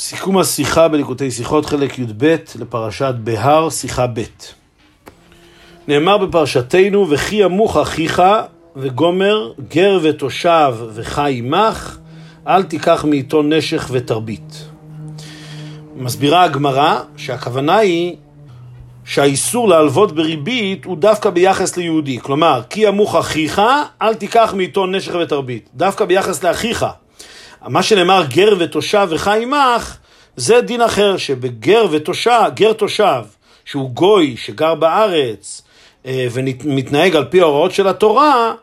סיכום השיחה בליקוטי שיחות, חלק י"ב לפרשת בהר, שיחה ב'. נאמר בפרשתנו, וכי ימוך אחיך וגומר, גר ותושב וחי עמך, אל תיקח מאיתו נשך ותרבית. מסבירה הגמרא שהכוונה היא שהאיסור להלוות בריבית הוא דווקא ביחס ליהודי. כלומר, כי ימוך אחיך, אל תיקח מאיתו נשך ותרבית. דווקא ביחס לאחיך. מה שנאמר גר ותושב וחי עמך, זה דין אחר, שבגר ותושב, גר תושב, שהוא גוי שגר בארץ אה, ומתנהג על פי ההוראות של התורה,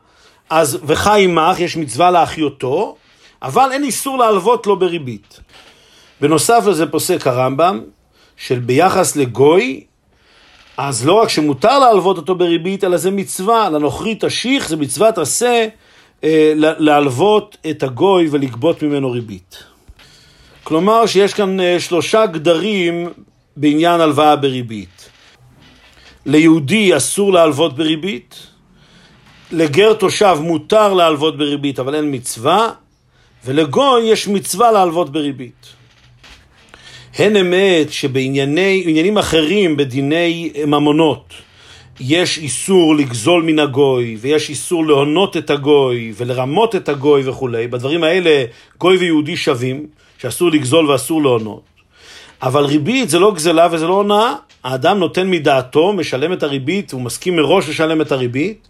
אז וחי עמך, יש מצווה להחיותו, אבל אין איסור להלוות לו בריבית. בנוסף לזה פוסק הרמב"ם, של ביחס לגוי, אז לא רק שמותר להלוות אותו בריבית, אלא זה מצווה, לנוכרי תשיך, זה מצוות עשה להלוות את הגוי ולגבות ממנו ריבית. כלומר שיש כאן אה, שלושה גדרים בעניין הלוואה בריבית. ליהודי אסור להלוות בריבית, לגר תושב מותר להלוות בריבית אבל אין מצווה, ולגוי יש מצווה להלוות בריבית. הן אמת שבעניינים אחרים, בדיני ממונות, יש איסור לגזול מן הגוי, ויש איסור להונות את הגוי, ולרמות את הגוי וכולי. בדברים האלה גוי ויהודי שווים, שאסור לגזול ואסור להונות. אבל ריבית זה לא גזלה וזה לא הונאה. האדם נותן מדעתו, משלם את הריבית, הוא מסכים מראש לשלם את הריבית,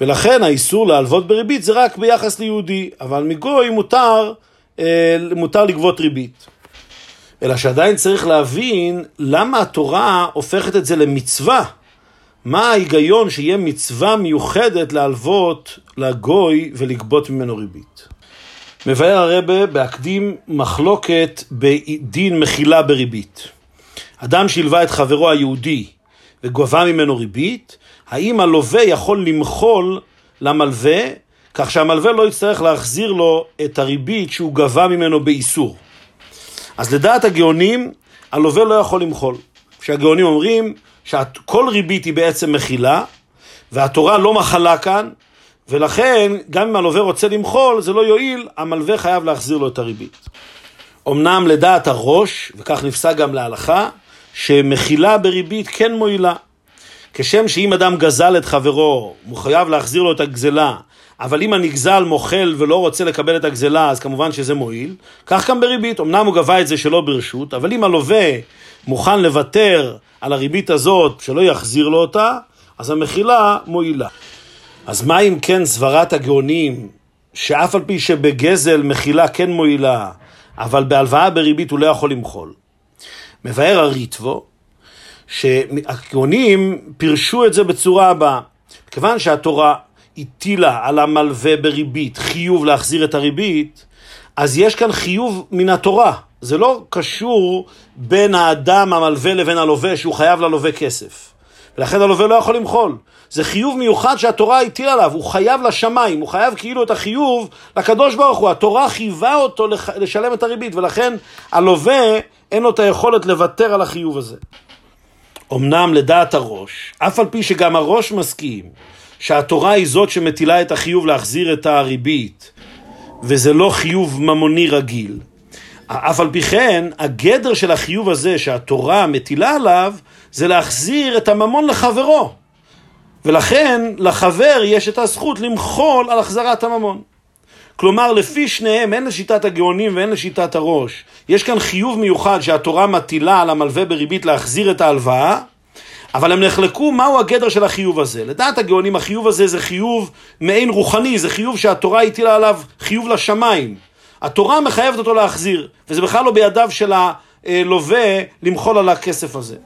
ולכן האיסור להלוות בריבית זה רק ביחס ליהודי, אבל מגוי מותר, אה, מותר לגבות ריבית. אלא שעדיין צריך להבין למה התורה הופכת את זה למצווה. מה ההיגיון שיהיה מצווה מיוחדת להלוות לגוי ולגבות ממנו ריבית? מבאר הרבה בהקדים מחלוקת בדין מחילה בריבית. אדם שהלווה את חברו היהודי וגובה ממנו ריבית, האם הלווה יכול למחול למלווה, כך שהמלווה לא יצטרך להחזיר לו את הריבית שהוא גבה ממנו באיסור. אז לדעת הגאונים, הלווה לא יכול למחול. כשהגאונים אומרים שכל ריבית היא בעצם מחילה, והתורה לא מחלה כאן, ולכן גם אם הלווה רוצה למחול, זה לא יועיל, המלווה חייב להחזיר לו את הריבית. אמנם לדעת הראש, וכך נפסק גם להלכה, שמחילה בריבית כן מועילה. כשם שאם אדם גזל את חברו, הוא חייב להחזיר לו את הגזלה, אבל אם הנגזל מוחל ולא רוצה לקבל את הגזלה, אז כמובן שזה מועיל. כך גם בריבית, אמנם הוא גבה את זה שלא ברשות, אבל אם הלווה מוכן לוותר על הריבית הזאת, שלא יחזיר לו אותה, אז המחילה מועילה. אז מה אם כן סברת הגאונים, שאף על פי שבגזל מחילה כן מועילה, אבל בהלוואה בריבית הוא לא יכול למחול? מבאר הריטבו, שהגאונים פירשו את זה בצורה הבאה. כיוון שהתורה הטילה על המלווה בריבית חיוב להחזיר את הריבית, אז יש כאן חיוב מן התורה. זה לא קשור בין האדם המלווה לבין הלווה שהוא חייב ללווה כסף. ולכן הלווה לא יכול למחול. זה חיוב מיוחד שהתורה הטילה עליו, הוא חייב לשמיים, הוא חייב כאילו את החיוב לקדוש ברוך הוא. התורה חייבה אותו לשלם את הריבית, ולכן הלווה אין לו את היכולת לוותר על החיוב הזה. אמנם לדעת הראש, אף על פי שגם הראש מסכים שהתורה היא זאת שמטילה את החיוב להחזיר את הריבית, וזה לא חיוב ממוני רגיל. אף על פי כן, הגדר של החיוב הזה שהתורה מטילה עליו, זה להחזיר את הממון לחברו. ולכן לחבר יש את הזכות למחול על החזרת הממון. כלומר, לפי שניהם, הן לשיטת הגאונים והן לשיטת הראש, יש כאן חיוב מיוחד שהתורה מטילה על המלווה בריבית להחזיר את ההלוואה, אבל הם נחלקו מהו הגדר של החיוב הזה. לדעת הגאונים, החיוב הזה זה חיוב מעין רוחני, זה חיוב שהתורה הטילה עליו חיוב לשמיים. התורה מחייבת אותו להחזיר, וזה בכלל לא בידיו של הלווה למחול על הכסף הזה.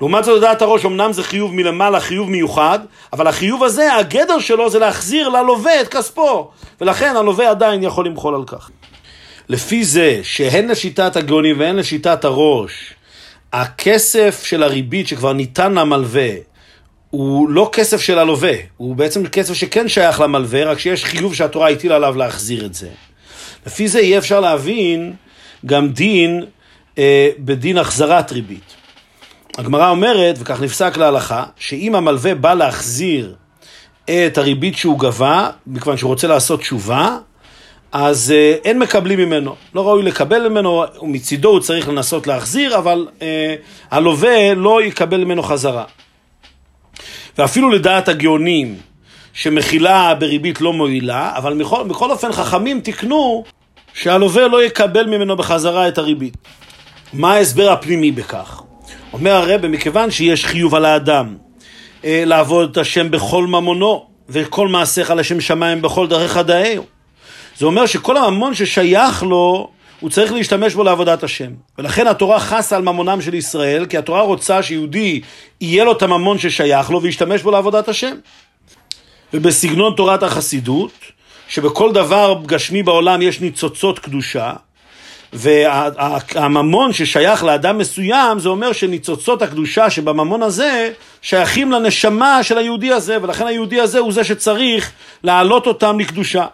לעומת זאת, לדעת הראש, אמנם זה חיוב מלמעלה, חיוב מיוחד, אבל החיוב הזה, הגדר שלו זה להחזיר ללווה את כספו, ולכן הלווה עדיין יכול למחול על כך. לפי זה שהן לשיטת הגאונים והן לשיטת הראש, הכסף של הריבית שכבר ניתן למלווה, הוא לא כסף של הלווה, הוא בעצם כסף שכן שייך למלווה, רק שיש חיוב שהתורה הטילה עליו להחזיר את זה. לפי זה יהיה אפשר להבין גם דין אה, בדין החזרת ריבית. הגמרא אומרת, וכך נפסק להלכה, שאם המלווה בא להחזיר את הריבית שהוא גבה, מכיוון שהוא רוצה לעשות תשובה, אז אה, אין מקבלים ממנו, לא ראוי לקבל ממנו, ומצידו הוא צריך לנסות להחזיר, אבל אה, הלווה לא יקבל ממנו חזרה. ואפילו לדעת הגאונים, שמכילה בריבית לא מועילה, אבל בכל, בכל אופן חכמים תיקנו שהלווה לא יקבל ממנו בחזרה את הריבית. מה ההסבר הפנימי בכך? אומר הרב, מכיוון שיש חיוב על האדם אה, לעבוד את השם בכל ממונו, וכל מעשיך לשם שמיים בכל דרכיך דאהו. זה אומר שכל הממון ששייך לו, הוא צריך להשתמש בו לעבודת השם. ולכן התורה חסה על ממונם של ישראל, כי התורה רוצה שיהודי יהיה לו את הממון ששייך לו וישתמש בו לעבודת השם. ובסגנון תורת החסידות, שבכל דבר גשמי בעולם יש ניצוצות קדושה, והממון ששייך לאדם מסוים, זה אומר שניצוצות הקדושה שבממון הזה שייכים לנשמה של היהודי הזה, ולכן היהודי הזה הוא זה שצריך להעלות אותם לקדושה.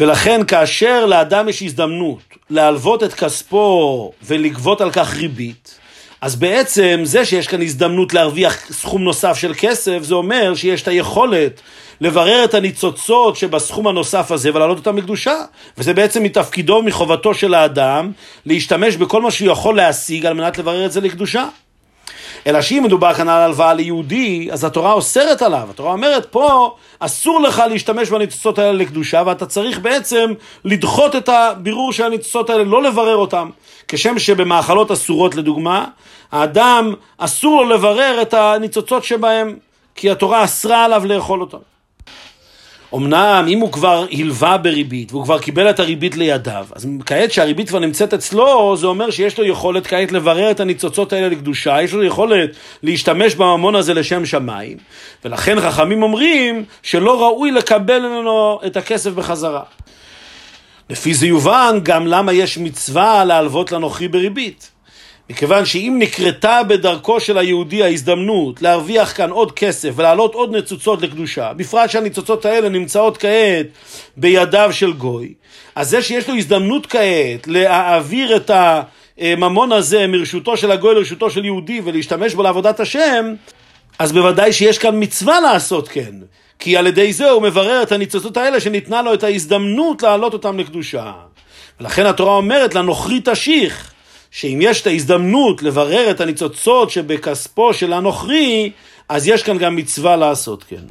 ולכן כאשר לאדם יש הזדמנות להלוות את כספו ולגבות על כך ריבית, אז בעצם זה שיש כאן הזדמנות להרוויח סכום נוסף של כסף, זה אומר שיש את היכולת לברר את הניצוצות שבסכום הנוסף הזה ולהעלות אותם לקדושה. וזה בעצם מתפקידו ומחובתו של האדם להשתמש בכל מה שהוא יכול להשיג על מנת לברר את זה לקדושה. אלא שאם מדובר כאן על הלוואה ליהודי, אז התורה אוסרת עליו. התורה אומרת, פה אסור לך להשתמש בניצוצות האלה לקדושה, ואתה צריך בעצם לדחות את הבירור של הניצוצות האלה, לא לברר אותם. כשם שבמאכלות אסורות לדוגמה, האדם אסור לו לברר את הניצוצות שבהם, כי התורה אסרה עליו לאכול אותם. אמנם אם הוא כבר הלווה בריבית והוא כבר קיבל את הריבית לידיו, אז כעת שהריבית כבר נמצאת אצלו, זה אומר שיש לו יכולת כעת לברר את הניצוצות האלה לקדושה, יש לו יכולת להשתמש בממון הזה לשם שמיים, ולכן חכמים אומרים שלא ראוי לקבל ממנו את הכסף בחזרה. לפי זה יובן גם למה יש מצווה להלוות לנוכרי בריבית. מכיוון שאם נקרתה בדרכו של היהודי ההזדמנות להרוויח כאן עוד כסף ולהעלות עוד ניצוצות לקדושה, בפרט שהניצוצות האלה נמצאות כעת בידיו של גוי, אז זה שיש לו הזדמנות כעת להעביר את הממון הזה מרשותו של הגוי לרשותו של יהודי ולהשתמש בו לעבודת השם, אז בוודאי שיש כאן מצווה לעשות כן. כי על ידי זה הוא מברר את הניצוצות האלה שניתנה לו את ההזדמנות להעלות אותם לקדושה. ולכן התורה אומרת לנוכרי תשיך. שאם יש את ההזדמנות לברר את הניצוצות שבכספו של הנוכרי, אז יש כאן גם מצווה לעשות כן.